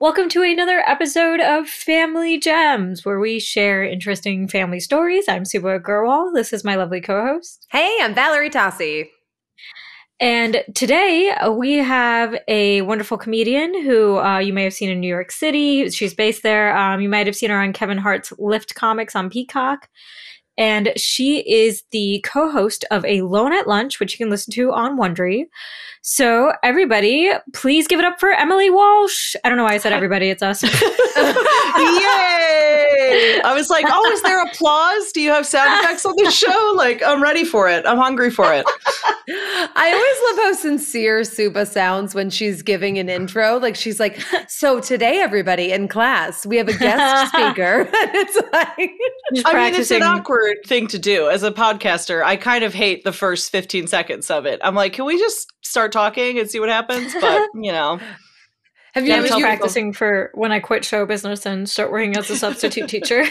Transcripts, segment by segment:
Welcome to another episode of Family Gems, where we share interesting family stories. I'm Subhah Agarwal. This is my lovely co host. Hey, I'm Valerie Tosi. And today uh, we have a wonderful comedian who uh, you may have seen in New York City. She's based there. Um, you might have seen her on Kevin Hart's Lift Comics on Peacock. And she is the co host of A Alone at Lunch, which you can listen to on Wondery. So, everybody, please give it up for Emily Walsh. I don't know why I said everybody, it's us. Yay! I was like, oh, is there applause? Do you have sound effects on the show? Like, I'm ready for it. I'm hungry for it. I always love how sincere Subhah sounds when she's giving an intro. Like, she's like, so today, everybody in class, we have a guest speaker. it's like, I mean, it's an awkward thing to do as a podcaster. I kind of hate the first 15 seconds of it. I'm like, can we just start talking and see what happens? But, you know. Have you ever practicing for when I quit show business and start working as a substitute teacher?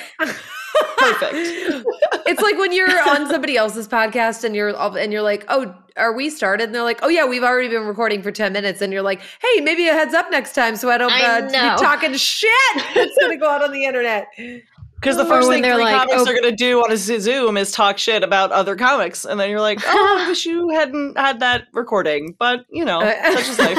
Perfect. it's like when you're on somebody else's podcast and you're and you're like, "Oh, are we started?" And they're like, "Oh yeah, we've already been recording for ten minutes." And you're like, "Hey, maybe a heads up next time so I don't uh, be talking shit that's going to go out on the internet." Because the first thing three like, comics oh, are going to do on a Zoom is talk shit about other comics, and then you're like, "Oh, I wish you hadn't had that recording," but you know, such is life.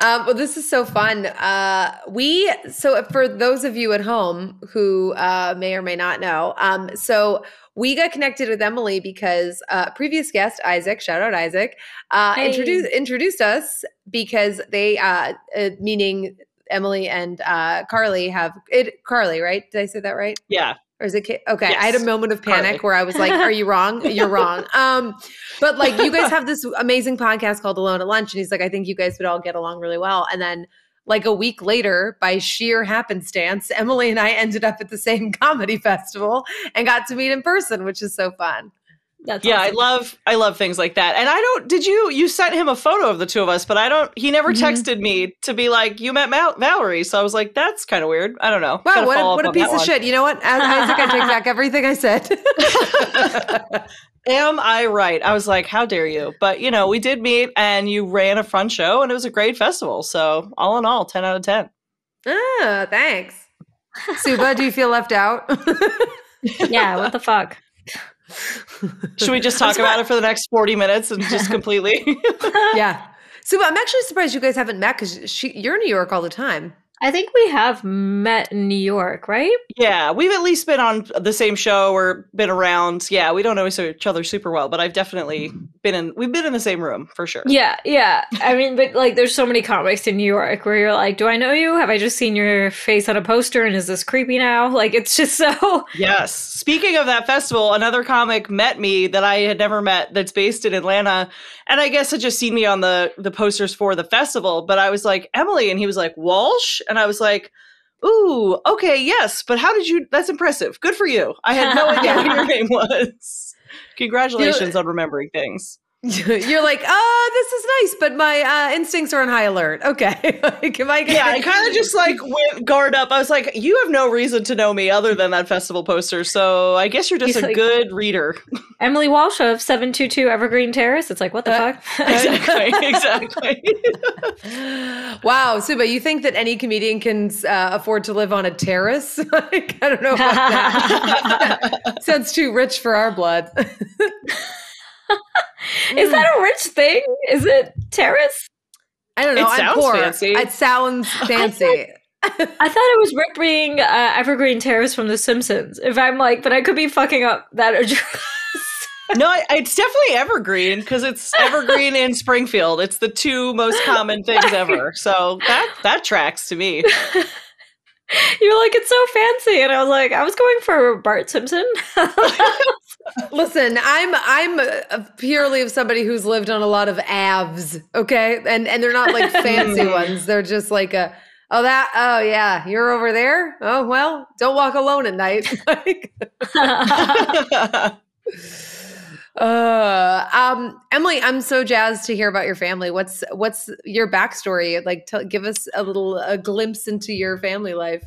Um, well, this is so fun. Uh, we so for those of you at home who uh, may or may not know, um, so we got connected with Emily because uh, previous guest Isaac, shout out Isaac, uh, hey. introduced introduced us because they, uh, uh, meaning Emily and uh, Carly, have it. Carly, right? Did I say that right? Yeah, or is it okay yes. i had a moment of panic Partly. where i was like are you wrong you're wrong um but like you guys have this amazing podcast called alone at lunch and he's like i think you guys would all get along really well and then like a week later by sheer happenstance emily and i ended up at the same comedy festival and got to meet in person which is so fun that's yeah, awesome. I love I love things like that. And I don't did you you sent him a photo of the two of us, but I don't he never mm-hmm. texted me to be like you met Mal- Valerie. So I was like that's kind of weird. I don't know. Wow, what a, what a piece of one. shit. You know what? Isaac, I take back everything I said. Am I right? I was like, how dare you? But you know, we did meet and you ran a fun show and it was a great festival. So all in all, 10 out of 10. Ah, thanks. Subhah, do you feel left out? yeah, what the fuck? Should we just talk about it for the next 40 minutes and just completely? yeah. So I'm actually surprised you guys haven't met because you're in New York all the time. I think we have met in New York, right? Yeah, we've at least been on the same show or been around. Yeah, we don't know each other super well, but I've definitely been in. We've been in the same room for sure. Yeah, yeah. I mean, but like, there's so many comics in New York where you're like, do I know you? Have I just seen your face on a poster? And is this creepy now? Like, it's just so. Yes. Speaking of that festival, another comic met me that I had never met. That's based in Atlanta, and I guess had just seen me on the the posters for the festival. But I was like Emily, and he was like Walsh and I was like, "Ooh, okay, yes, but how did you? That's impressive. Good for you. I had no idea what your name was. Congratulations on remembering things." You're like, oh, this is nice, but my uh, instincts are on high alert. Okay, like, am I? Yeah, I kind of just like went guard up. I was like, you have no reason to know me other than that festival poster, so I guess you're just He's a like, good reader. Emily Walsh of seven two two Evergreen Terrace. It's like, what the uh, fuck? exactly, exactly. wow, Subhah, you think that any comedian can uh, afford to live on a terrace? like, I don't know about that. Sounds too rich for our blood. Is that a rich thing? Is it terrace? I don't know. It I'm sounds poor. fancy. It sounds fancy. I thought, I thought it was Rick being uh, Evergreen Terrace from The Simpsons. If I'm like, but I could be fucking up that address. no, it's definitely Evergreen because it's Evergreen in Springfield. It's the two most common things ever. So that that tracks to me. You're like, it's so fancy. And I was like, I was going for Bart Simpson. Listen, I'm I'm purely of somebody who's lived on a lot of abs, okay? And and they're not like fancy ones. They're just like a oh that oh yeah, you're over there? Oh well, don't walk alone at night. like Uh, um, Emily, I'm so jazzed to hear about your family. What's what's your backstory? Like, tell, give us a little a glimpse into your family life.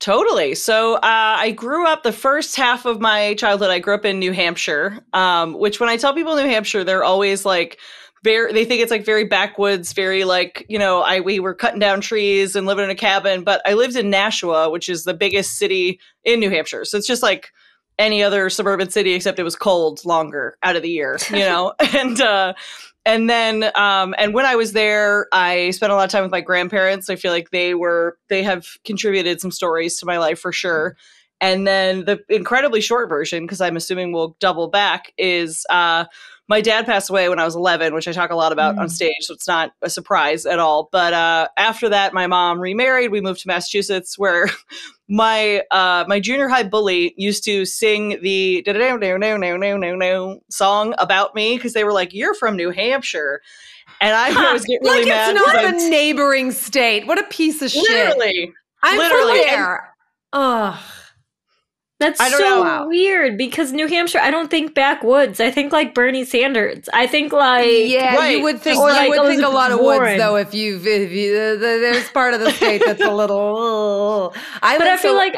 Totally. So uh, I grew up the first half of my childhood. I grew up in New Hampshire, um, which when I tell people New Hampshire, they're always like very they think it's like very backwoods very like you know i we were cutting down trees and living in a cabin but i lived in nashua which is the biggest city in new hampshire so it's just like any other suburban city except it was cold longer out of the year you know and uh and then um and when i was there i spent a lot of time with my grandparents. I feel like they were they have contributed some stories to my life for sure and then the incredibly short version because i'm assuming we'll double back is uh my dad passed away when I was 11, which I talk a lot about mm. on stage, so it's not a surprise at all. But uh, after that, my mom remarried. We moved to Massachusetts, where my uh, my junior high bully used to sing the song about me because they were like, "You're from New Hampshire." And I always get really like mad. It's not a neighboring state. What a piece of shit. Literally. I'm literally. from there. Ugh. That's so know. weird because New Hampshire, I don't think backwoods. I think like Bernie Sanders. I think like yeah, right. you would think or you like would Elizabeth think a lot of Warren. woods though if you if you uh, there's part of the state that's a little. I but I feel so, like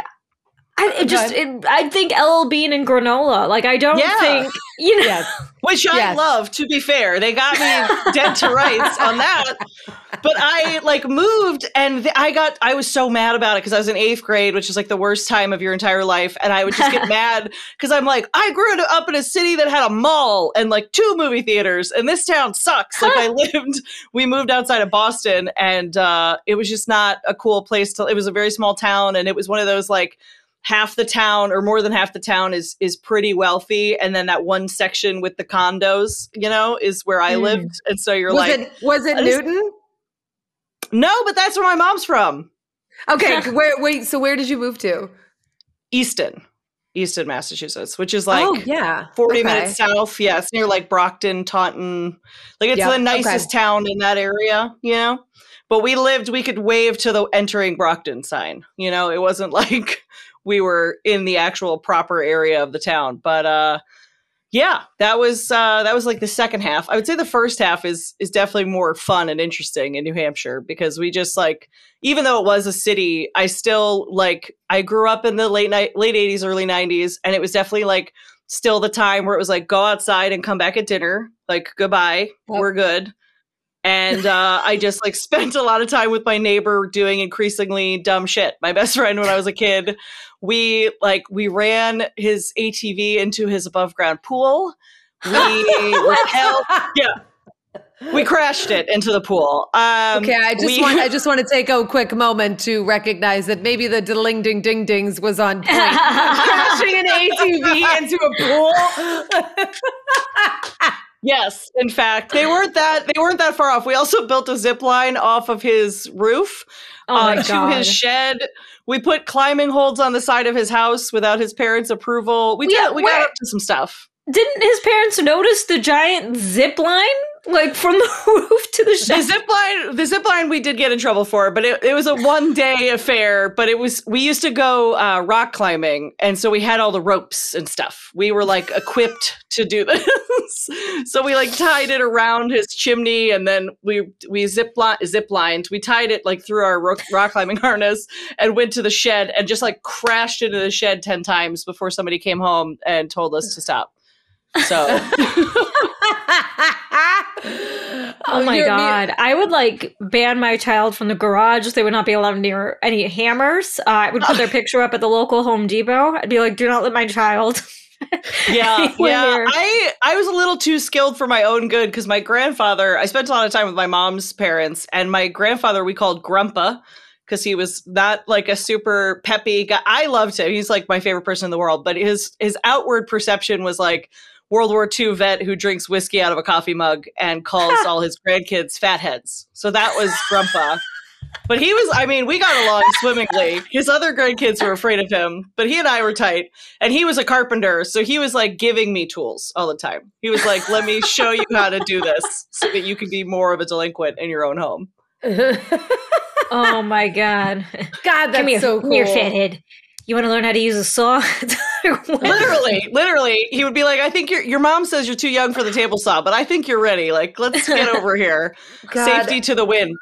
I it just it, I think LL Bean and granola. Like I don't yeah. think you know. Yes. Which I yes. love. To be fair, they got me dead to rights on that. But I like moved, and th- I got I was so mad about it because I was in eighth grade, which is like the worst time of your entire life, and I would just get mad because I'm like I grew up in a city that had a mall and like two movie theaters, and this town sucks. like I lived, we moved outside of Boston, and uh, it was just not a cool place to. It was a very small town, and it was one of those like half the town or more than half the town is is pretty wealthy. And then that one section with the condos you know is where i mm. lived. And so you're was like it, was it newton? No but that's where my mom's from. Okay where wait so where did you move to? Easton easton massachusetts which is like oh, yeah. 40 okay. minutes south. Yeah it's near like brockton taunton. Like it's yep. the nicest okay. town in that area you know? But we lived we could wave to the entering brockton sign you know? It wasn't like we were in the actual proper area of the town. But uh, yeah, that was uh, that was like the second half. I would say the first half is is definitely more fun and interesting in New Hampshire because we just like even though it was a city, I still like I grew up in the late night late 80s early 90s and it was definitely like still the time where it was like go outside and come back at dinner, like goodbye, yep. we're good and uh, I just like spent a lot of time with my neighbor doing increasingly dumb shit. My best friend when I was a kid, we like we ran his ATV into his above ground pool. We held, yeah. We crashed it into the pool. Um, okay, I just we, want I just want to take a quick moment to recognize that maybe the ding ding ding dings was on point. Crashing an ATV into a pool. Yes, in fact, they weren't that they weren't that far off. We also built a zip line off of his roof oh uh, to his shed. We put climbing holds on the side of his house without his parents' approval. We yeah, did, we got up to some stuff. Didn't his parents notice the giant zip line? Like from the roof to the shed. The zip line, the zip line, we did get in trouble for, but it, it was a one day affair. But it was we used to go uh, rock climbing, and so we had all the ropes and stuff. We were like equipped to do this, so we like tied it around his chimney, and then we we zip line zip lined. We tied it like through our rock, rock climbing harness and went to the shed and just like crashed into the shed ten times before somebody came home and told us to stop. So. oh my god! I would like ban my child from the garage. They would not be allowed near any hammers. Uh, I would put their picture up at the local Home Depot. I'd be like, "Do not let my child." yeah, yeah. I I was a little too skilled for my own good because my grandfather. I spent a lot of time with my mom's parents, and my grandfather we called Grandpa because he was not like a super peppy guy. I loved him. He's like my favorite person in the world, but his his outward perception was like World War II vet who drinks whiskey out of a coffee mug and calls all his grandkids fatheads. So that was Grandpa. But he was, I mean, we got along swimmingly. His other grandkids were afraid of him, but he and I were tight. And he was a carpenter. So he was like giving me tools all the time. He was like, let me show you how to do this so that you can be more of a delinquent in your own home. oh my God. God, that's Come so cool. Come here, fathead you want to learn how to use a saw? literally, literally, he would be like, "I think your your mom says you're too young for the table saw, but I think you're ready. Like, let's get over here. God. Safety to the win."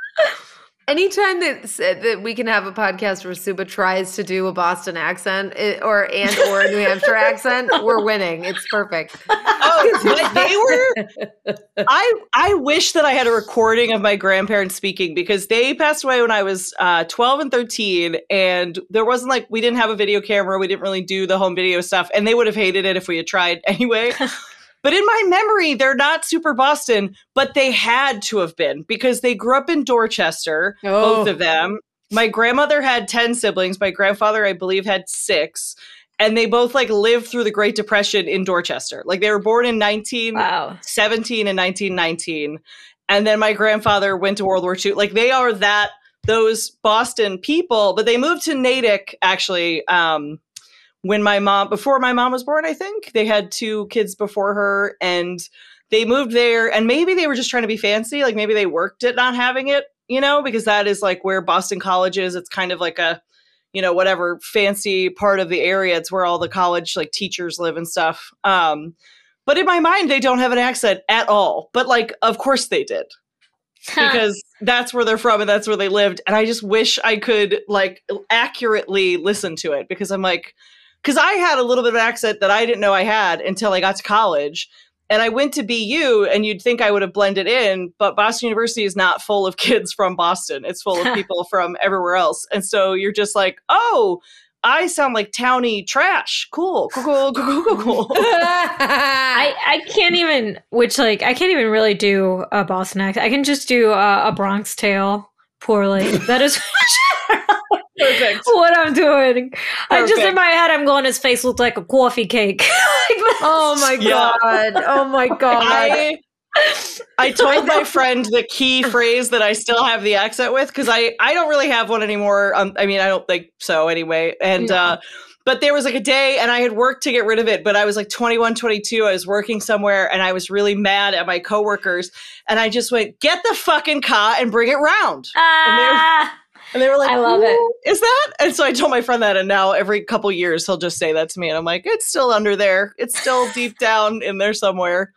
Anytime that that we can have a podcast where Subhah tries to do a Boston accent it, or and or a New Hampshire accent, we're winning. It's perfect. Oh, they were. I I wish that I had a recording of my grandparents speaking because they passed away when I was uh, twelve and thirteen, and there wasn't like we didn't have a video camera, we didn't really do the home video stuff, and they would have hated it if we had tried anyway. But in my memory, they're not super Boston, but they had to have been because they grew up in Dorchester, Oh. both of them. My grandmother had 10 siblings. My grandfather, I believe, had six. And they both like lived through the Great Depression in Dorchester. Like they were born in 1917 Wow. and 1919. And then my grandfather went to World War II. Like they are that, those Boston people, but they moved to Natick actually. Um, when my mom before my mom was born i think. They had two kids before her and they moved there and maybe they were just trying to be fancy like maybe they worked at not having it you know because that is like where boston college is. It's kind of like a you know whatever fancy part of the area. It's where all the college like teachers live and stuff. Um but in my mind they don't have an accent at all. But like of course they did. Because that's where they're from and that's where they lived. And i just wish i could like accurately listen to it because i'm like because i had a little bit of an accent that i didn't know i had until i got to college and i went to bu and you'd think i would have blended in but boston university is not full of kids from boston it's full of people from everywhere else and so you're just like oh i sound like towny trash cool cool cool cool cool cool, cool. I, I can't even, which like, I can't even really do a Boston accent. I can just do a, a Bronx tale poorly. That is perfect what I'm doing. I just in my head, I'm going, his face looked like a coffee cake. Oh my Yeah. god! Oh my god! I I told my friend the key phrase that I still have the accent with because I I don't really have one anymore. Um, I mean, I don't think so anyway. And uh, but there was like a day, and I had worked to get rid of it. But I was like 21, 22. I was working somewhere, and I was really mad at my coworkers. And I just went, "Get the fucking car and bring it round." ah, And they were like, I love it. Is that?" And so I told my friend that, and now every couple years he'll just say that to me, and I'm like, "It's still under there. It's still deep down in there somewhere."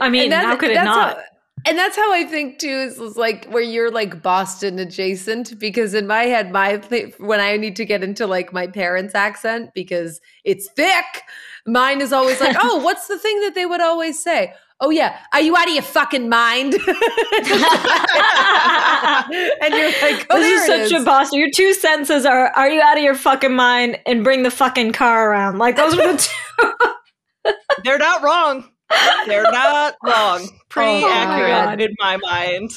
I mean, that- how could it that's not? how- and that's how I think too is, is like where you're like Boston adjacent because in my head my th- when I need to get into like my parents accent because it's thick mine is always like oh what's the thing that they would always say oh yeah are you out of your fucking mind and you're like oh this there is it such a Boston. Your two sentences are: Are you out of your fucking mind? And bring the fucking car around. Like those are the two. They're not wrong. They're not wrong. Pretty Oh accurate God. in my mind.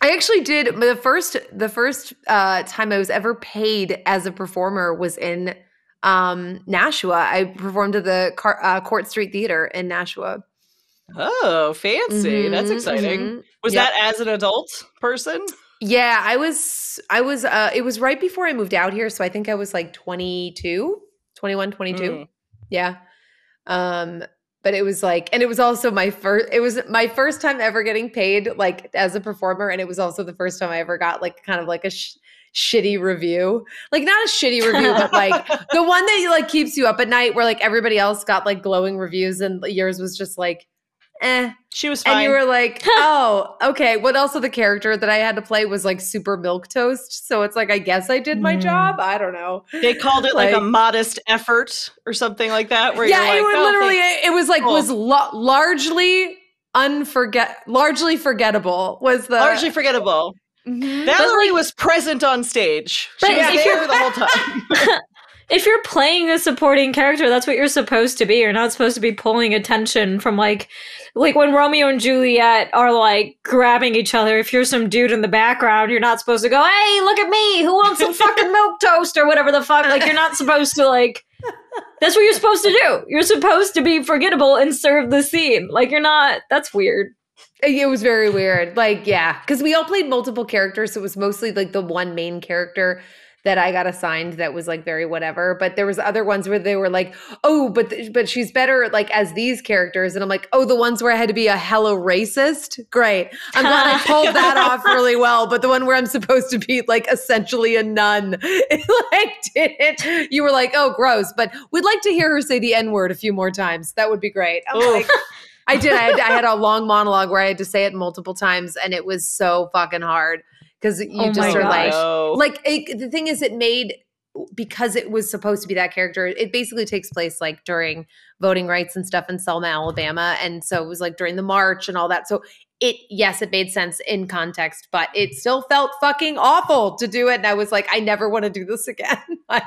I actually did the first the first uh, time I was ever paid as a performer was in um, Nashua. I performed at the Car- uh, Court Street Theater in Nashua. Oh, fancy. That's Mhm, exciting. mhm. Was Yep. that as an adult person? Yeah, I was I was uh it was right before I moved out here, so I think I was like 22, 21, 22. Mm. Yeah. Um but it was like and it was also my first it was my first time ever getting paid like as a performer and it was also the first time I ever got like kind of like a sh- shitty review. Like not a shitty review but like the one that like keeps you up at night where like everybody else got like glowing reviews and yours was just like eh She was and fine. you were like, oh, okay. What else of the character that I had to play was like super milk toast. So it's like, I guess I did my Mm. job. I don't know. they called it like, a modest effort or something like that. Where yeah, you're it like, was "Oh, literally, thank- it was like, Cool. was lo- largely unforget, largely forgettable was the largely forgettable. Mhm. Valerie was present on stage. She was there the whole time. if you're playing a supporting character, that's what you're supposed to be. You're not supposed to be pulling attention from like like when Romeo and Juliet are like grabbing each other. If you're some dude in the background, you're not supposed to go, "Hey, look at me! Who wants some fucking milk toast or whatever the fuck?" Like you're not supposed to like. That's what you're supposed to do. You're supposed to be forgettable and serve the scene. Like you're not. That's weird. It was very weird. Like, yeah, because we all played multiple characters. So it was mostly like the one main character that I got assigned that was like very whatever. But there was other ones where they were like, oh, but th- but she's better like as these characters. And I'm like, oh, the ones where I had to be a hella racist. Great. I'm glad I pulled that off really well. But the one where I'm supposed to be like essentially a nun, it like didn't. You were like, oh, gross. But we'd like to hear her say the N word a few more times. That would be great. I'm like. I did. I had, I had a long monologue where I had to say it multiple times, and it was so fucking hard because you Oh just are like. No. like it, the thing is, it made because it was supposed to be that character. It basically takes place like during voting rights and stuff in Selma, Alabama, and so it was like during the march and all that. So it, yes, it made sense in context, but it still felt fucking awful to do it. And I was like, I never want to do this again. Like,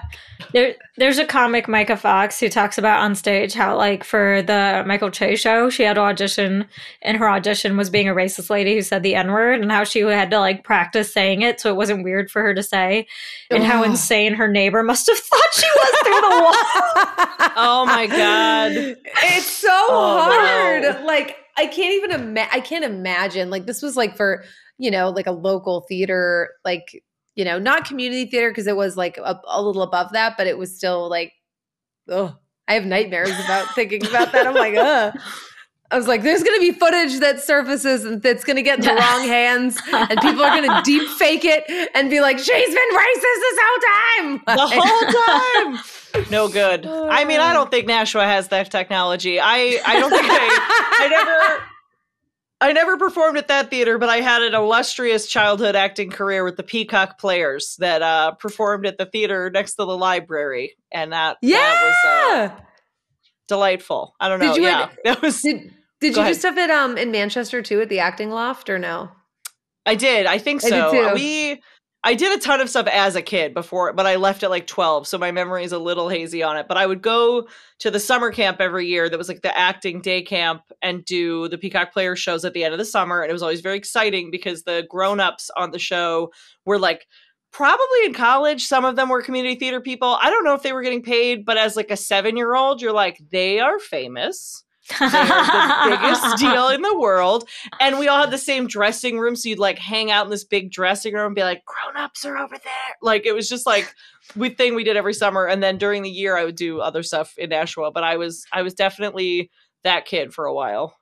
There, there's a comic, Micah Fox, who talks about on stage how, like, for the Michael Che show, she had to audition, and her audition was being a racist lady who said the N word, and how she had to, like, practice saying it so it wasn't weird for her to say, and how insane her neighbor must have thought she was through the wall. Oh my God. It's so Oh, hard. no. Like I can't even imagine. I can't imagine. Like this was like for you know like a local theater, like you know not community theater because it was like a, a little above that, but it was still like, oh, I have nightmares about thinking about that. I'm like, ugh. I was like, there's going to be footage that surfaces and that's going to get in the wrong hands, and people are going to deep fake it and be like, she's been racist this whole time. the whole time. No good. I mean, I don't think Nashua has that technology. I I don't think I I never I never performed at that theater, but I had an illustrious childhood acting career with the Peacock Players that uh, performed at the theater next to the library, and that yeah. that was uh, delightful. I don't know. Did you yeah, ever- that was. Did did you do ahead. stuff at um in Manchester too at the acting loft or no? I did. I think I so. too. We I did a ton of stuff as a kid before, but I left at like 12, so my memory is a little hazy on it. But I would go to the summer camp every year that was like the acting day camp and do the Peacock Player shows at the end of the summer. And it was always very exciting because the grown-ups on the show were like probably in college. Some of them were community theater people. I don't know if they were getting paid, but as like a seven-year-old, you're like, they are famous. They're the biggest deal in the world. And we all had the same dressing room. So you'd like hang out in this big dressing room and be like, grown ups are over there. Like it was just like we thing we did every summer. And then during the year I would do other stuff in Nashua. But I was I was definitely that kid for a while.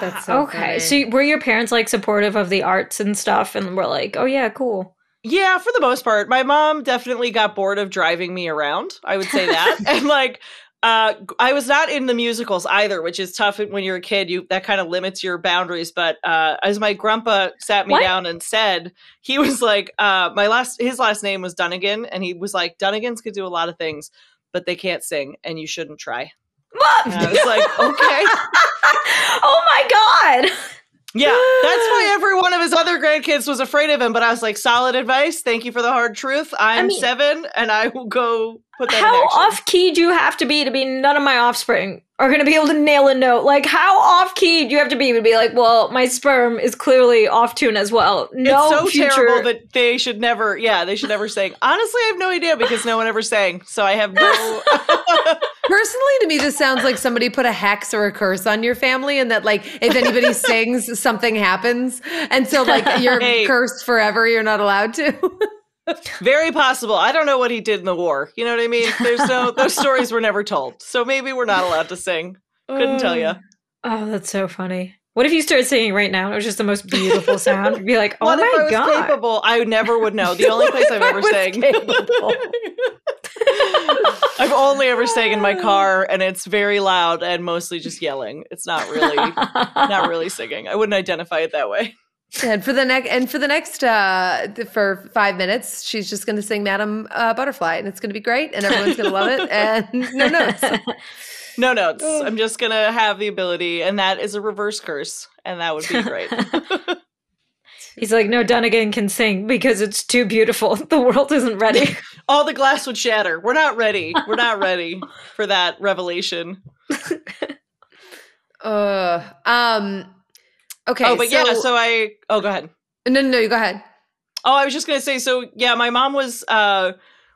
That's so okay. funny. So were your parents like supportive of the arts and stuff and were like, "Oh yeah, cool." Yeah, for the most part. My mom definitely got bored of driving me around. I would say that. and like uh I was not in the musicals either, which is tough when you're a kid. You that kind of limits your boundaries, but uh as my grandpa sat me What? down and said, he was like uh my last his last name was Dunnigan and he was like Dunnigans could do a lot of things, but they can't sing and you shouldn't try. And I was like, "Okay." oh my god. Yeah, that's why every one of his other grandkids was afraid of him. But I was like, solid advice. Thank you for the hard truth. I'm mean- seven, and I will go put that How off key do you have to be to be none of my offspring are going to be able to nail a note? Like, how off key do you have to be to be like, well, my sperm is clearly off tune as well? No, it's so future. terrible that they should never. Yeah, they should never sing. Honestly, I have no idea because no one ever sang, so I have no. Personally, to me, this sounds like somebody put a hex or a curse on your family, and that like if anybody sings, something happens, and so like you're Hey. cursed forever. You're not allowed to. Very possible. I don't know what he did in the war. You know what I mean? There's no. Those stories were never told, so maybe we're not allowed to sing. Couldn't tell you. Oh, oh, that's so funny. What if you started singing right now it was just the most beautiful sound? You'd be like, oh what my if I was god. capable? I never would know. The only place I've ever sang. I've only ever sang in my car, and it's very loud and mostly just yelling. It's not really, not really singing. I wouldn't identify it that way. And for the next, and for the next, uh, for five minutes, she's just going to sing "Madam uh, Butterfly," and it's going to be great, and everyone's going to love it. And no notes. No notes. I'm just gonna have the ability, and that is a reverse curse, and that would be great. He's like, no, Dunnigan can sing because it's too beautiful. The world isn't ready. All the glass would shatter. We're not ready. We're not ready for that revelation. Uh, um. Okay. oh, but yeah. So I. Oh, go ahead. no, no, no, you go ahead. Oh, I was just gonna say. So yeah, my mom was uh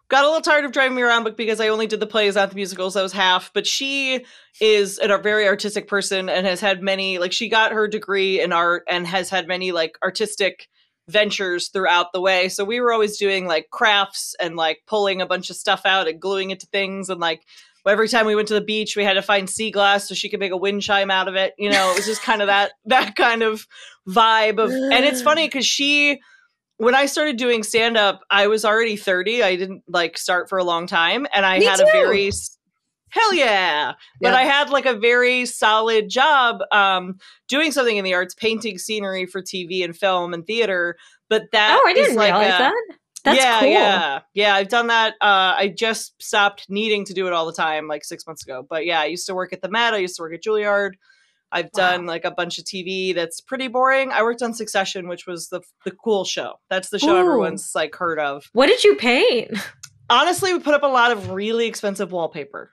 got a little tired of driving me around, but because I only did the plays, not the musicals, I was half. But she is a very artistic person and has had many. Like she got her degree in art and has had many like artistic ventures throughout the way. So we were always doing like crafts and like pulling a bunch of stuff out and gluing it to things and like. Every time we went to the beach, we had to find sea glass so she could make a wind chime out of it. You know, it was just kind of that that kind of vibe of. And it's funny because she when I started doing stand up, I was already 30. I didn't like start for a long time and I Me had too. a very hell yeah. But. I had like a very solid job um doing something in the arts, painting scenery for TV and film and theater, But that oh, I didn't like realize a- that. That's yeah, cool. yeah, yeah. I've done that. Uh, I just stopped needing to do it all the time, like six months ago. But yeah, I used to work at the Met. I used to work at Juilliard. I've Wow. done like a bunch of TV that's pretty boring. I worked on Succession, which was the the cool show. That's the show Ooh. everyone's like heard of. What did you paint? Honestly, we put up a lot of really expensive wallpaper,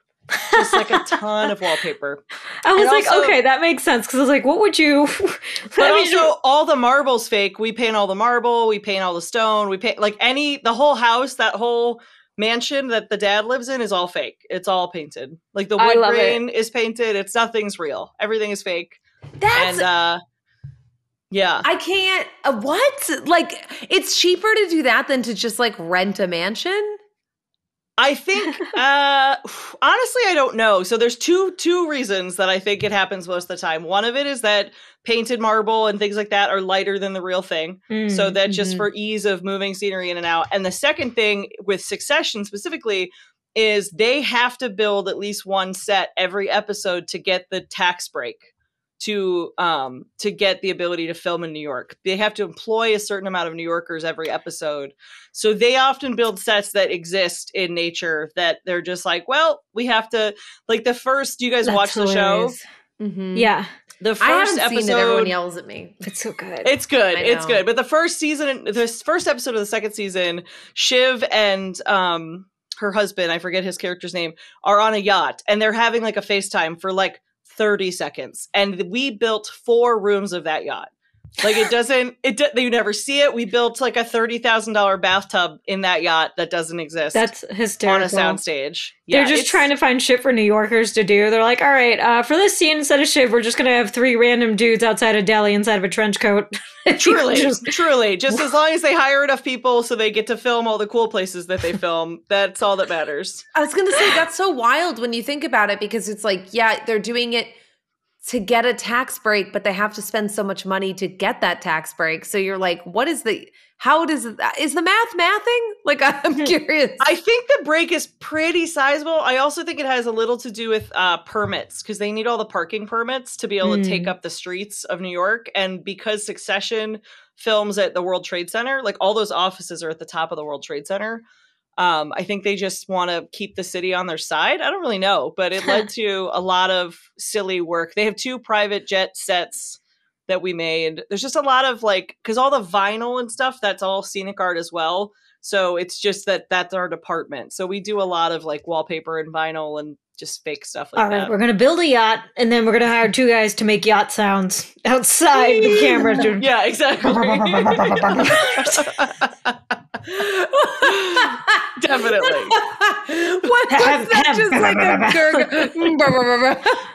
just like a ton of wallpaper. I was And like, also- okay, that makes sense because I was like, what would you? But also, all the marble's fake. We paint all the marble. We paint all the stone. We paint like any the whole house, that whole mansion that the dad lives in is all fake. It's all painted. Like the wood grain is painted. It's nothing's real. Everything is fake. That's and uh yeah. I can't. Uh, what? Like, it's cheaper to do that than to just like rent a mansion. I think uh honestly I don't know. So there's two two reasons that I think it happens most of the time. One of it is that painted marble and things like that are lighter than the real thing. Mm, so that just mhm. for ease of moving scenery in and out. And the second thing with Succession specifically is they have to build at least one set every episode to get the tax break to um to get the ability to film in New York. They have to employ a certain amount of New Yorkers every episode. So they often build sets that exist in nature that they're just like, well, we have to like the first you guys that's watch the show. hilarious. Mhm. Yeah, The 1st I episode seen it. Everyone yells at me. it's so good. it's good. It's good. But the first season, this first episode of the second season, Shiv and um her husband, I forget his character's name, are on a yacht and they're having like a FaceTime for like 30 seconds. And we built four rooms of that yacht. Like it doesn't, it do, you never see it. We built like a thirty thousand dollar bathtub in that yacht that doesn't exist That's hysterical. on a hysterical. soundstage. They're just trying to find shit for New Yorkers to do. They're like, all right, uh, for this scene, instead of shit, we're just going to have three random dudes outside a deli inside of a trench coat. Truly, Just- truly. Just as long as they hire enough people so they get to film all the cool places that they film, that's all that matters. I was gonna say that's so wild when you think about it because it's like, yeah, they're doing it to get a tax break, but they have to spend so much money to get that tax break. So you're like, what is the how does is the math mathing? Like I'm curious. I think the break is pretty sizable. I also think it has a little to do with uh, permits because they need all the parking permits to be able to take Mm. up the streets of New York. And because Succession films at the World Trade Center, like all those offices are at the top of the World Trade Center. Um, I think they just want to keep the city on their side. I don't really know, but it led to a lot of silly work. They have two private jet sets that we made. There's just a lot of like, because all the vinyl and stuff, that's all scenic art as well. So it's just that that's our department. So we do a lot of like wallpaper and vinyl and just fake stuff like all right, that. we're going to build a yacht, and then we're going to hire two guys to make yacht sounds outside the camera. To- Yeah, exactly. Definitely. what was that? Just like a gurg.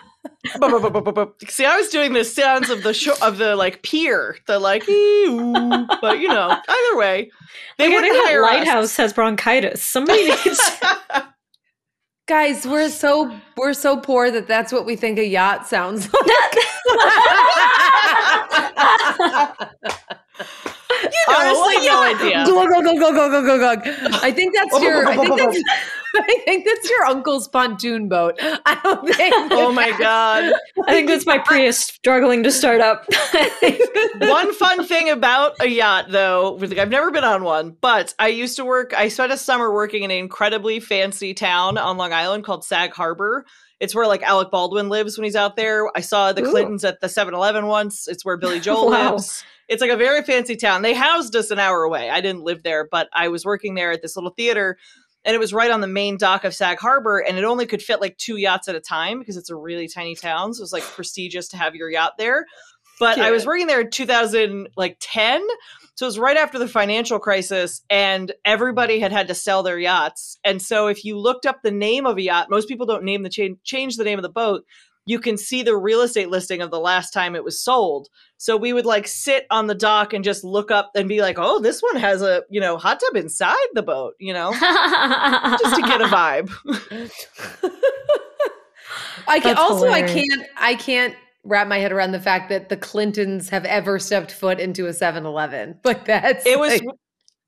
See, I was doing the sounds of the show of the like pier, the like, but you know, either way, they Like, I wouldn't think that hire us. lighthouse has bronchitis. Somebody needs. Guys, we're so we're so poor that that's what we think a yacht sounds like. Honestly, no idea. Glug, glug, glug, glug, glug, glug, glug. I think that's your. I think that's, I think that's your uncle's pontoon boat. I don't think. Oh my god. I think that's my Prius struggling to start up. one fun thing about a yacht though i've never been on one but i used to work i spent a summer working in an incredibly fancy town on long island called sag harbor it's where like alec baldwin lives when he's out there i saw the Ooh. clintons at the 7-eleven once it's where billy joel Wow. lives it's like a very fancy town they housed us an hour away i didn't live there but i was working there at this little theater and it was right on the main dock of Sag Harbor, and it only could fit like two yachts at a time because it's a really tiny town. So it was like prestigious to have your yacht there. But I was working there in 2000, like 10. So it was right after the financial crisis, and everybody had had to sell their yachts. And so if you looked up the name of a yacht, most people don't name the change change the name of the boat. You can see the real estate listing of the last time it was sold. So we would like sit on the dock and just look up and be like, "Oh, this one has a you know hot tub inside the boat," you know, just to get a vibe. I can That's also I can't I can't wrap my head around the fact that the Clintons have ever stepped foot into a 7-Eleven. Like that's It was like-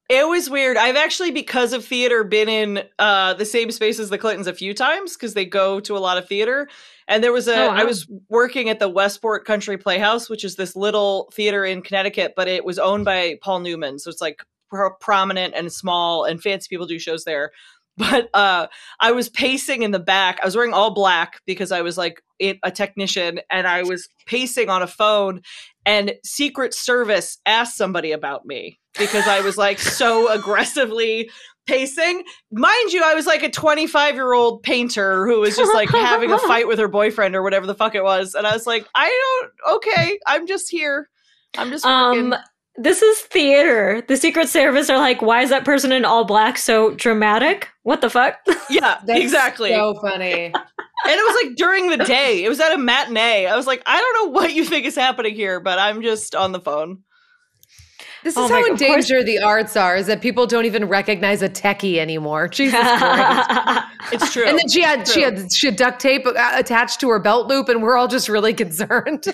It was weird. I've actually, because of theater, been in uh, the same space as the Clintons a few times because they go to a lot of theater. And there was a, Oh, I was working at the Westport Country Playhouse, which is this little theater in Connecticut, but it was owned by Paul Newman. So it's like pro- prominent and small, and fancy people do shows there. But uh, I was pacing in the back. I was wearing all black because I was like it, a technician, and I was pacing on a phone. And Secret Service asked somebody about me because I was like so aggressively pacing. Mind you, I was like a 25 year old painter who was just like having a fight with her boyfriend or whatever the fuck it was. And I was like, I don't, okay, I'm just here. I'm just working. Um, this is theater. The Secret Service are like, why is that person in all black so dramatic? What the fuck? yeah, That's exactly. So funny. and it was like during the day. It was at a matinee. I was like, I don't know what you think is happening here, but I'm just on the phone. This is Oh how God, in danger the arts are, is that people don't even recognize a techie anymore. Jesus Christ. It's true. And then she had she had she had duct tape uh, attached to her belt loop, and we're all just really concerned.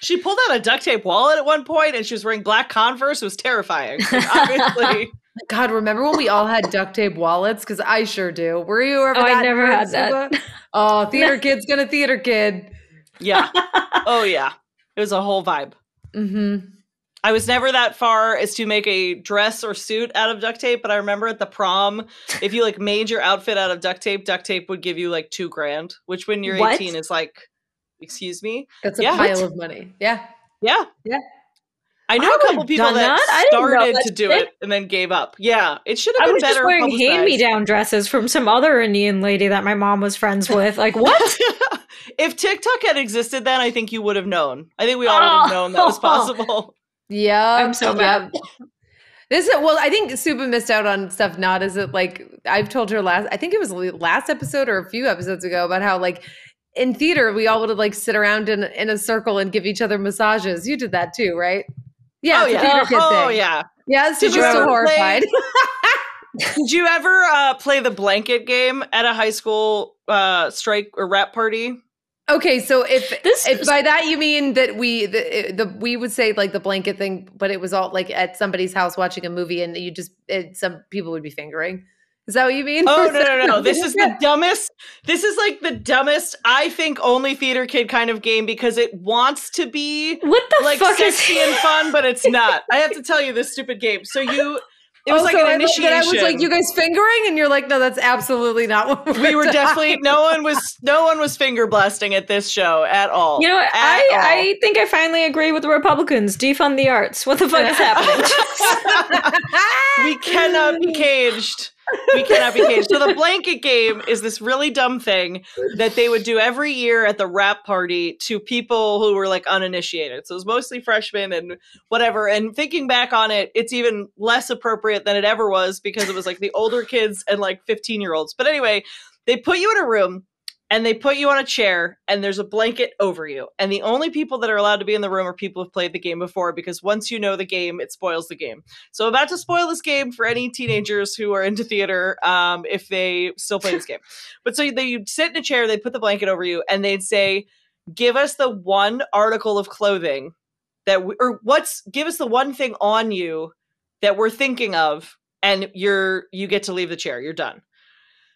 she pulled out a duct tape wallet at one point and she was wearing black Converse. It was terrifying. Like, obviously. God, remember when we all had duct tape wallets? Because I sure do. Were you ever? Oh, I never had that. Subhah? Oh, theater kid's gonna theater kid. Yeah. Oh, yeah. It was a whole vibe. Mm-hmm. I was never that far as to make a dress or suit out of duct tape, but I remember at the prom, if you like made your outfit out of duct tape, duct tape would give you like two grand, which when you're What? 18 is like, excuse me? That's a Yeah. pile of money. Yeah. Yeah. Yeah. I know I a couple people that, that. I started that's to do it and then gave up. Yeah. It should have I been was just better. wearing hand-me-down dresses from some other Indian lady that my mom was friends with. Like, what? if TikTok had existed then, I think you would have known. I think we all would have known that was Oh. possible. Yeah. I'm so mad. This is well, I think Subhah missed out on stuff. Not is it like I've told her last? I think it was last episode or a few episodes ago about how like in theater we all would like sit around in in a circle and give each other massages. You did that too, right? Yeah, oh yeah. kid oh yeah. Yeah, Subhah's you play- horrified. Did you ever uh, play the blanket game at a high school uh, strike or rap party? Okay, so if This if is- by that you mean that we the, the we would say like the blanket thing, but it was all like at somebody's house watching a movie and you just it, some people would be fingering. Is that what you mean? Oh no no no! This is the dumbest. This is like the dumbest. I think only theater kid kind of game because it wants to be What the like fuck is sexy and fun, but it's not. I have to tell you this stupid game. So you, it was like Also, an I love initiation. that I was like, "You guys fingering," and you're like, "No, that's absolutely not what we were talking definitely no one was no one was finger blasting at this show at all. You know what? At I, all. I think I finally agree with the Republicans. Defund the arts. What the fuck is happening? we cannot be caged. We cannot be caged. So the blanket game is this really dumb thing that they would do every year at the rap party to people who were like uninitiated. So it was mostly freshmen and whatever. And thinking back on it, it's even less appropriate than it ever was because it was like the older kids and like 15 year olds. But anyway, they put you in a room and they put you on a chair and there's a blanket over you. And the only people that are allowed to be in the room are people who've played the game before because once you know the game, it spoils the game. So I'm about to spoil this game for any teenagers who are into theater um, if they still play this game. But so they you'd sit in a chair, they'd put the blanket over you, and they'd say, "Give us the one article of clothing that, we, or what's give us the one thing on you that we're thinking of, and you're you get to leave the chair. You're done."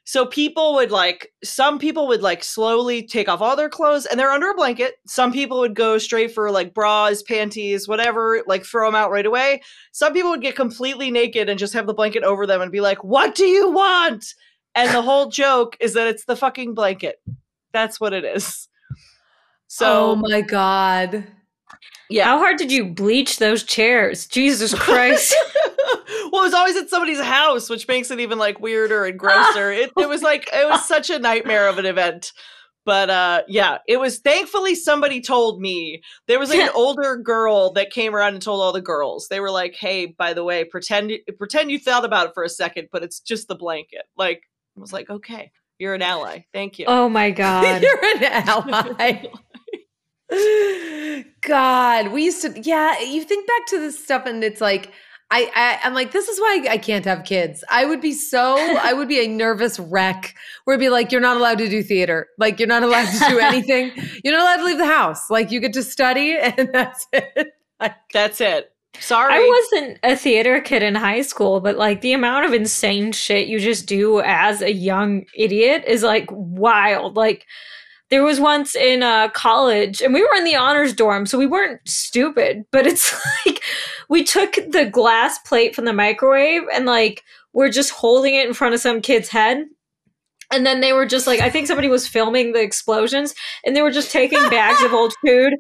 So people would like some people would like slowly take off all their clothes and they're under a blanket. Some people would go straight for like bras, panties, whatever, like throw them out right away. Some people would get completely naked and just have the blanket over them and be like, "What do you want?" And the whole joke is that it's the fucking blanket. That's what it is. So oh my god. yeah. How hard did you bleach those chairs? Jesus Christ. Well, it was always at somebody's house, which makes it even like weirder and grosser. it, it was like it was such a nightmare of an event. But uh yeah, it was thankfully somebody told me. There was like an older girl that came around and told all the girls. They were like, "Hey, by the way, pretend pretend you thought about it for a second, but it's just the blanket." Like I was like, "Okay, you're an ally. Thank you." oh my god. You're an ally. God, we used to, yeah. You think back to this stuff, and it's like, I, I, I'm like, this is why I can't have kids. I would be so, I would be a nervous wreck. Where it'd be like, you're not allowed to do theater. Like, you're not allowed to do anything. you're not allowed to leave the house. Like, you get to study, and that's it. That's it. Sorry. I wasn't a theater kid in high school, but like the amount of insane shit you just do as a young idiot is like wild. Like there was once in uh, college, and we were in the honors dorm, so we weren't stupid, but it's like we took the glass plate from the microwave and like we're just holding it in front of some kid's head. And then they were just like, I think somebody was filming the explosions, and they were just taking bags of old food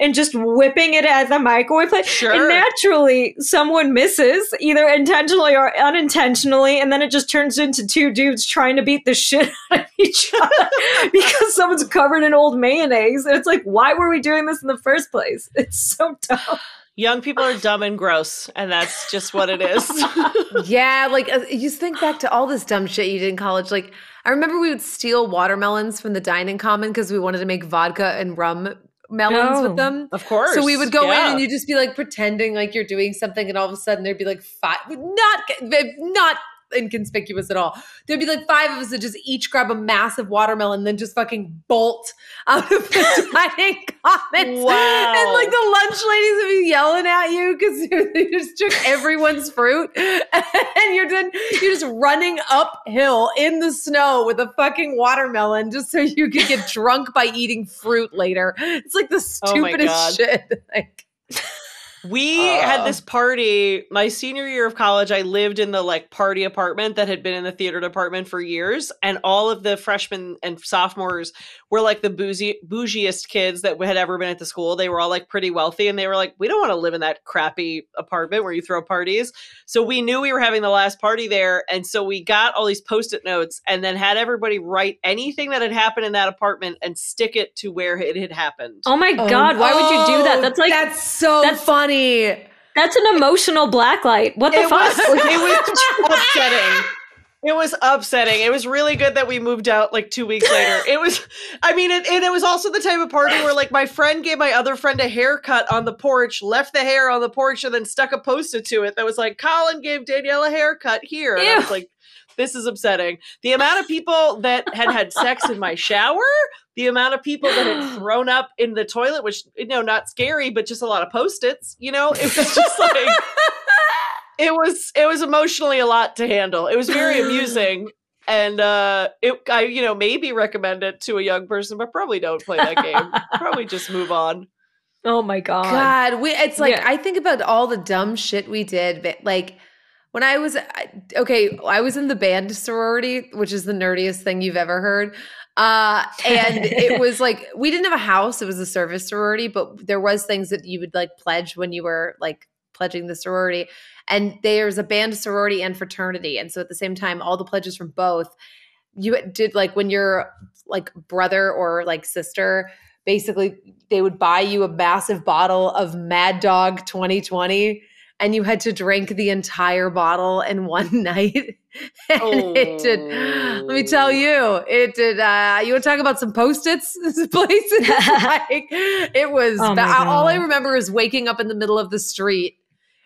and just whipping it at the microwave plate. Sure. And naturally, someone misses, either intentionally or unintentionally, and then it just turns into two dudes trying to beat the shit out of each other because someone's covered in old mayonnaise. And it's like, why were we doing this in the first place? It's so dumb. Young people are dumb and gross, and that's just what it is. yeah, like uh, you just think back to all this dumb shit you did in college. Like I remember we would steal watermelons from the dining common because we wanted to make vodka and rum melons Oh. with them. of course. So we would go yeah. in and you'd just be like pretending like you're doing something, and all of a sudden there'd be like five, not not inconspicuous at all. There'd be like five of us that just each grab a massive watermelon, and then just fucking bolt out of the dining commons. Wow. And like the lunch ladies would be yelling at you because they just took everyone's fruit, and you're then you're just running uphill in the snow with a fucking watermelon just so you could get drunk by eating fruit later. It's like the Oh stupidest God. shit. Like, We Oh. had this party my senior year of college. I lived in the like party apartment that had been in the theater department for years, and all of the freshmen and sophomores were like the boozy, bougiest kids that had ever been at the school. They were all like pretty wealthy, and they were like, "We don't want to live in that crappy apartment where you throw parties." So we knew we were having the last party there, and so we got all these post-it notes, and then had everybody write anything that had happened in that apartment and stick it to where it had happened. Oh my oh, God, why would you do that? Oh, That's like, that's so that's- funny. That's an emotional blacklight. What the it fuck? was it was upsetting. It was upsetting. It was really good that we moved out like two weeks later. It was, I mean, it, and it was also the type of party where like my friend gave my other friend a haircut on the porch, left the hair on the porch, and then stuck a post-it to it that was like, Colin gave Danielle a haircut here. And I was like, this is upsetting. The amount of people that had had sex in my shower, the amount of people that had thrown up in the toilet, which, you know, not scary, but just a lot of post-its, you know, it was just like, it was it was emotionally a lot to handle. It was very amusing. And uh it I you know maybe recommend it to a young person, but probably don't play that game. probably just move on. oh my God. God, we it's like Yeah. I think about all the dumb shit we did, but like when I was okay, I was in the band sorority, which is the nerdiest thing you've ever heard. Uh and it was like we didn't have a house, it was a service sorority, but there was things that you would like pledge when you were like pledging the sorority. And there's a band sorority and fraternity. And so at the same time, all the pledges from both, you did like when your like brother or like sister basically they would buy you a massive bottle of Mad Dog 2020 and you had to drink the entire bottle in one night. and it did let me tell you, it did uh you want to talk about some post-its this place like it was Oh all I remember is waking up in the middle of the street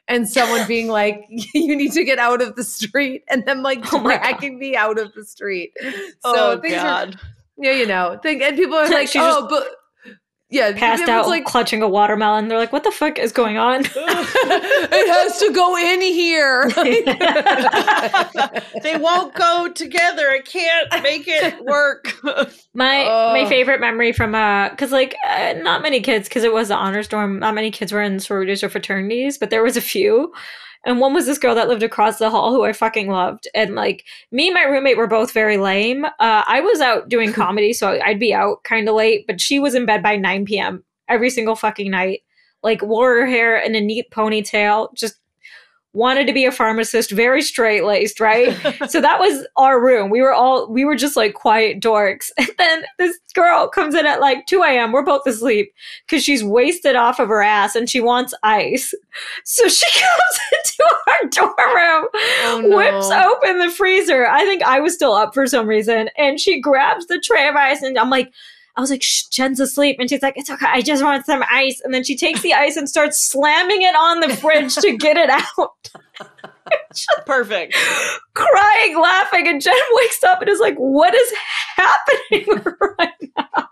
and someone being like, "You need to get out of the street," and then like Oh dragging me out of the street. So oh things god. yeah, you know, think, and people are like, She oh, just but yeah, Passed out like, clutching a watermelon. They're like, what the fuck is going on? it has to go in here. they won't go together. I can't make it work. My Oh. my favorite memory from uh, cause like uh, not many kids, cause it was the honors dorm. Not many kids were in sororities or fraternities, but there was a few. And one was this girl that lived across the hall who I fucking loved. And like me and my roommate were both very lame. Uh, I was out doing comedy, so I'd be out kind of late, but she was in bed by 9 p.m. every single fucking night. Like wore her hair in a neat ponytail, just wanted to be a pharmacist, very straight laced, right? so that was our room. We were all we were just like quiet dorks. And then this girl comes in at like 2 a.m. We're both asleep because she's wasted off of her ass and she wants ice. So she comes into our dorm room, Oh, no. whips open the freezer. I think I was still up for some reason, and she grabs the tray of ice, and I'm like. I was like, Shh, Jen's asleep. And she's like, it's okay. I just want some ice. And then she takes the ice and starts slamming it on the fridge to get it out Perfect. crying, laughing, and Jen wakes up and is like, "What is happening right now?"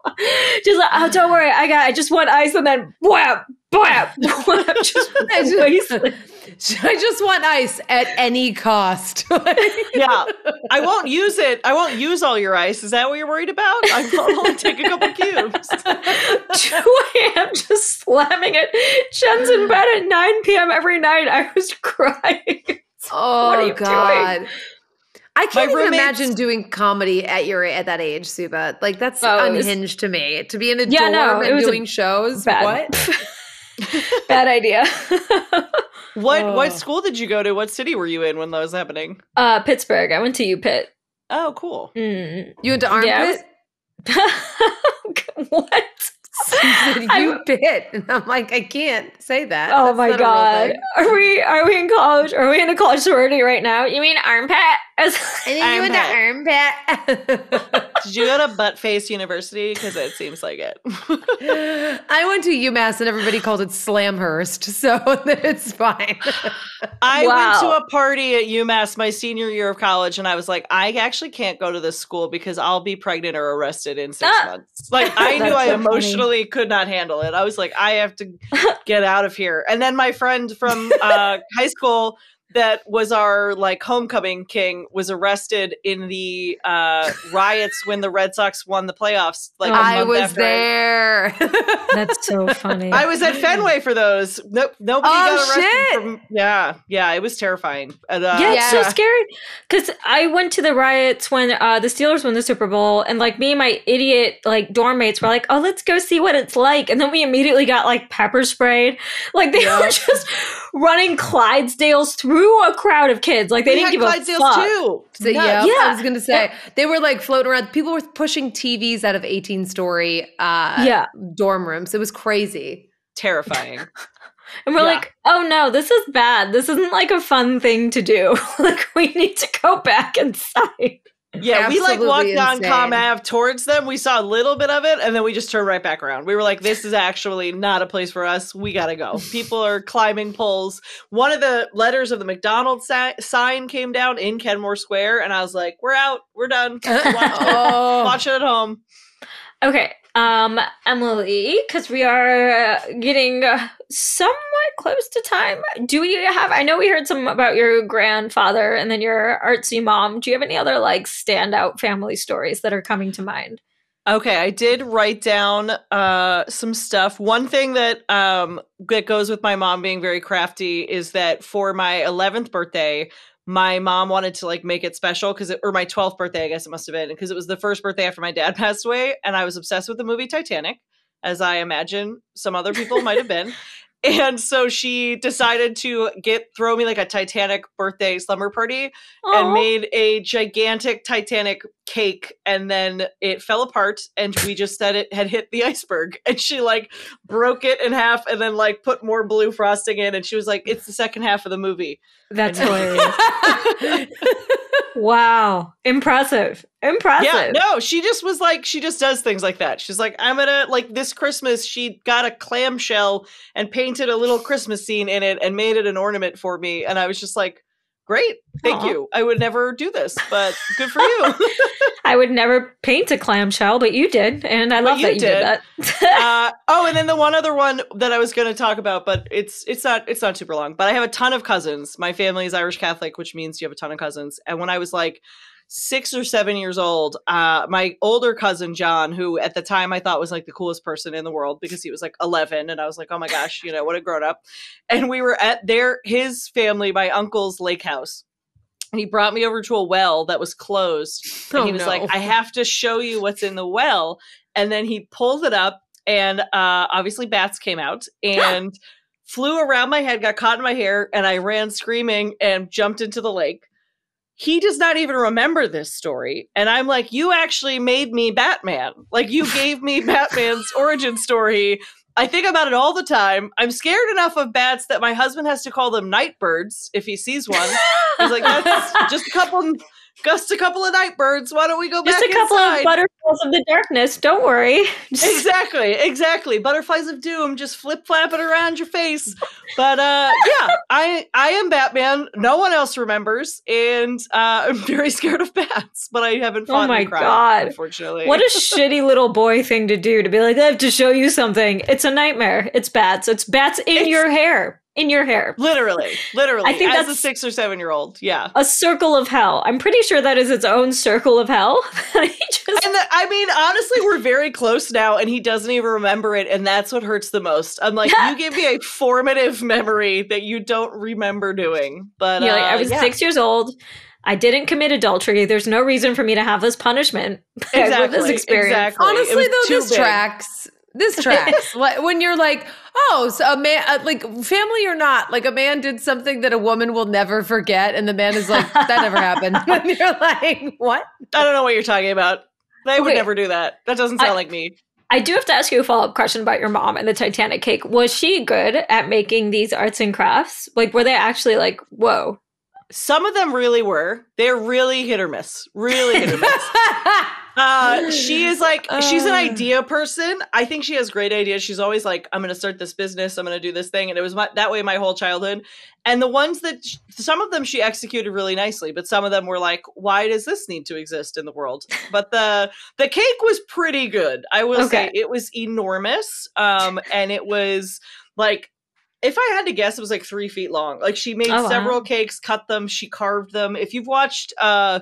She's like, "Oh, don't worry, I got. I just want ice." And then, wham, bam, just I just- wasted. I just want ice at any cost. Yeah, I won't use it. I won't use all your ice. Is that what you're worried about? I will only take a couple cubes. 2 a.m. just slamming it. Jen's in bed at 9 p.m. every night. I was crying. Oh What are oh, you God. I can't even imagine doing comedy at your at that age, Subhah. Like that's Oh, it was- unhinged to me. To be in a Yeah, dorm no, and doing shows. bad- What? Bad idea. What Oh. what school did you go to? What city were you in when that was happening? uh, Pittsburgh. I went to U Pitt. Oh, cool. Mm. You went to armpit? Yeah, what? You said you I'm- bit. And I'm like, I can't say that. Oh That's my not a real god. Are we are we in college? Are we in a college sorority right now? You mean armpit? As- And then you went to armpit. Did you go to Buttface University? Because it seems like it. I went to UMass and everybody called it Slamhurst, so it's fine. I went to a party at UMass my senior year of college, and I was like, I actually can't go to this school because I'll be pregnant or arrested in six Ah. months. Like, I knew That's I so funny. emotionally could not handle it. I was like, I have to get out of here. And then my friend from uh, high school that was our like homecoming king was arrested in the uh, riots when the Red Sox won the playoffs. Like a I month was after I- there. That's so funny. I was at Fenway for those. No, nobody Oh, got arrested. shit. From, yeah, yeah, it was terrifying. And, uh, yeah, it's so scary. Because I went to the riots when uh, the Steelers won the Super Bowl, and like me and my idiot like dorm mates were like, "Oh, let's go see what it's like," and then we immediately got like pepper sprayed. Like they Yeah. were just running Clydesdales through a crowd of kids. Like they we didn't had give a Clydesdales fuck. too. So, Nuts. yeah, Yeah. I was gonna say they were like floating around. People were pushing TVs out of 18 story uh, Yeah. dorm rooms. It was crazy. terrifying. And we're Yeah. like, oh no, this is bad. This isn't like a fun thing to do. like we need to go back inside. Yeah, we like walked down insane. Com Ave towards them. We saw a little bit of it, and then we just turned right back around. We were like, "This is actually not a place for us. We gotta go." People are climbing poles. One of the letters of the McDonald's si- sign came down in Kenmore Square, and I was like, "We're out. We're done. Watch, oh, watch it at home." Okay, um, Emily, because we are uh, getting uh, somewhat close to time. Do we have? I know we heard some about your grandfather and then your artsy mom. Do you have any other like standout family stories that are coming to mind? Okay, I did write down uh, some stuff. One thing that um, that goes with my mom being very crafty is that for my 11th birthday, my mom wanted to like make it special because it or my 12th birthday, I guess it must have been because it was the first birthday after my dad passed away, and I was obsessed with the movie Titanic, as I imagine some other people might have been. And so she decided to get throw me like a Titanic birthday slumber party and made a gigantic Titanic cake, and then it fell apart, and we just said it had hit the iceberg, and she like broke it in half, and then like put more blue frosting in, and she was like, "It's the second half of the movie." That's hilarious. wow, impressive, impressive. Yeah, no, she just was like, she just does things like that. She's like, I'm gonna like this Christmas. She got a clamshell and painted a little Christmas scene in it and made it an ornament for me, and I was just like. Great, thank Aw. you. I would never do this, but good for you. I would never paint a clamshell, but you did, and I But love you that you did, did. that. uh, oh, and then the one other one that I was going to talk about, but it's it's not it's not super long. But I have a ton of cousins. My family is Irish Catholic, which means you have a ton of cousins. And when I was like six or seven years old, uh, my older cousin John, who at the time I thought was like the coolest person in the world because he was like eleven, and I was like, oh my gosh, you know what a grown up. And we were at their his family, my uncle's lake house. And he brought me over to a well that was closed. And Oh, he was no. like, I have to show you what's in the well. And then he pulled it up, and uh, obviously bats came out and flew around my head, got caught in my hair, and I ran screaming and jumped into the lake. He does not even remember this story. And I'm like, You actually made me Batman. Like, you gave me Batman's origin story. I think about it all the time. I'm scared enough of bats that my husband has to call them night birds if he sees one. He's like, That's just a couple Just a couple of night birds. Why don't we go Just back Just a couple inside? of butterflies of the darkness. Don't worry. exactly, exactly. Butterflies of doom just flip flapping around your face. But uh yeah, I I am Batman. No one else remembers, and uh, I'm very scared of bats. But I haven't. Oh my God. Unfortunately, What a shitty little boy thing to do to be like, I have to show you something. It's a nightmare. It's bats. It's bats in It's- your hair. In your hair. literally, literally. I think as a six or seven year old. Yeah. A circle of hell. I'm pretty sure that is its own circle of hell. Just- And the, I mean, honestly, we're very close now, and he doesn't even remember it, and that's what hurts the most. I'm like, you gave me a formative memory that you don't remember doing. But You're like, uh, I was yeah, six years old. I didn't commit adultery. There's no reason for me to have this punishment exactly, this experience. exactly. Honestly, though, this big. tracks. This tracks. when you're like, oh, so a man, uh, like family or not, like a man did something that a woman will never forget, and the man is like, that never happened. and you're like, what? I don't know what you're talking about. They would Okay. never do that. That doesn't sound I- like me. I do have to ask you a follow up question about your mom and the Titanic cake. Was she good at making these arts and crafts? Like, were they actually like, whoa? Some of them really were. They're really hit or miss. Really hit or miss. Uh, she is like she's an Uh. idea person. I think she has great ideas. She's always like, "I'm going to start this business. I'm going to do this thing," and it was my, that way my whole childhood. And the ones that sh- some of them she executed really nicely, but some of them were like, "Why does this need to exist in the world?" But the the cake was pretty good. I will Okay. say it was enormous, um, and it was like. If I had to guess, it was like three feet long. Like she made Oh, wow. several cakes, cut them, she carved them. If you've watched uh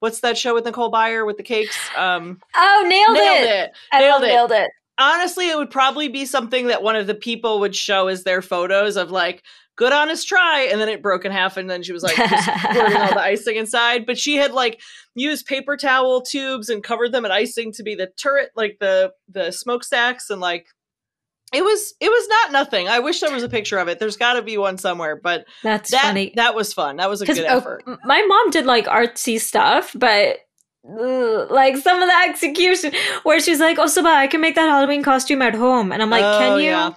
what's that show with Nicole Byer with the cakes? Um Oh, nailed, nailed it. it. I Nailed it. nailed it. Honestly, it would probably be something that one of the people would show as their photos of like, good honest try, and then it broke in half, and then she was like just pouring all the icing inside. But she had like used paper towel tubes and covered them in icing to be the turret, like the the smokestacks, and like it was it was not nothing. I wish there was a picture of it. There's got to be one somewhere, but That's that funny. that was fun. That was a good oh, effort. m- my mom did like artsy stuff, but ugh, like some of the execution where she's like, "Oh, Subhah, I can make that Halloween costume at home," and I'm like, Oh, "Can you? yeah.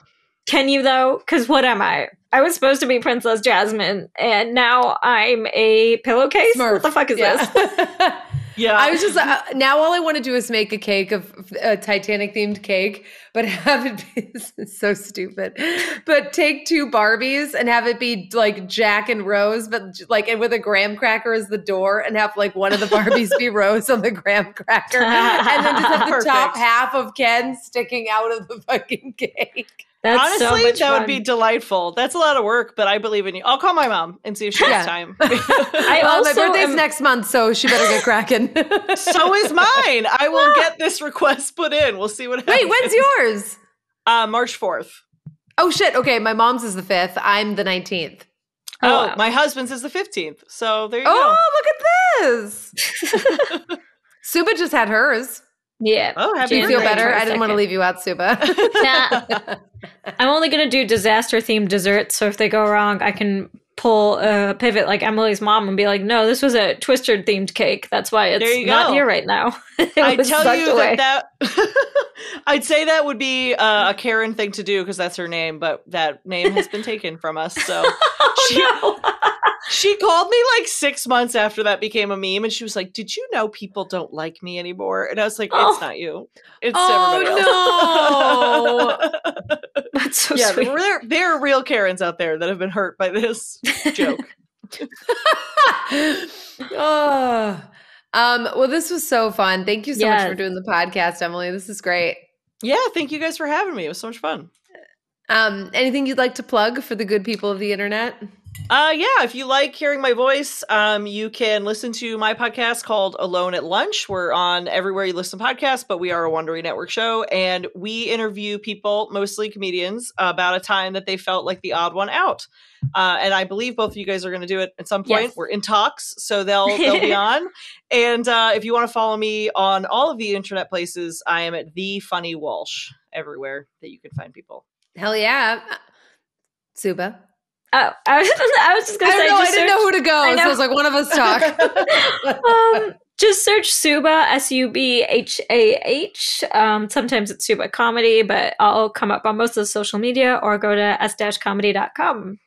Can you though? Because what am I? I was supposed to be Princess Jasmine, and now I'm a pillowcase. What the fuck is this?" this? Yeah, I was just uh, now all I want to do is make a cake of a Titanic themed cake, but have it be this is so stupid. But take two Barbies and have it be like Jack and Rose, but like and with a graham cracker as the door, and have like one of the Barbies be Rose on the graham cracker, and then just have the top half of Ken sticking out of the fucking cake. That's so Honestly, much that fun. would be delightful. That's a lot of work, but I believe in you. I'll call my mom and see if she Yeah. has time. I Well, my birthday's am- next month, so she better get cracking. so is mine. I will get this request put in. We'll see what happens. Wait, when's yours? Uh, March 4th. Oh shit! Okay, my mom's is the fifth. I'm the nineteenth. Oh, Oh, wow. my husband's is the 15th. So there you go. Oh, look at this! Subhah just had hers. Yeah. Oh, happy Do you feel better? I didn't want to leave you out, Subhah. Nah. I'm only gonna do disaster themed desserts, so if they go wrong, I can pull a pivot like Emily's mom and be like, "No, this was a Twister themed cake. That's why it's There you not go. here right now." I tell you away. that that I'd say that would be uh, a Karen thing to do because that's her name, but that name has been taken from us. So she, Oh, no. She called me like six months after that became a meme, and she was like, "Did you know people don't like me anymore?" And I was like, "It's Oh. not you. It's Oh, everybody else." That's so yeah, sweet. there there are real Karens out there that have been hurt by this joke. oh. Um, well, this was so fun. Thank you so much for doing the podcast, Emily. This is great. yeah, thank you guys for having me. It was so much fun. Um, anything you'd like to plug for the good people of the internet? Uh, yeah, if you like hearing my voice, um, you can listen to my podcast called Alone at Lunch. We're on everywhere you listen to podcasts, but we are a Wondery Network show, and we interview people, mostly comedians, about a time that they felt like the odd one out. Uh, and I believe both of you guys are going to do it at some point. Yes. We're in talks, so they'll they'll be on. And uh, if you want to follow me on all of the internet places, I am at the Funny Walsh everywhere that you can find people. Hell yeah. Subhah. Oh, I was, I was just gonna I say, know. I just didn't know who to go. So. I was like, one of us talk. um, just search Subhah, S U B H A H. Um, sometimes it's Subhah Comedy, but I'll come up on most of the social media or go to s-comedy.com.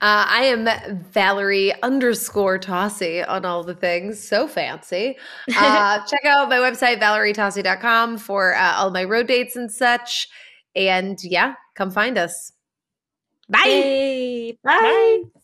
Uh, I am Valerie underscore Tosi on all the things. So fancy. Uh, check out my website, valerietosi.com for uh, all my road dates and such. And yeah, come find us. Bye. Hey, bye. Bye.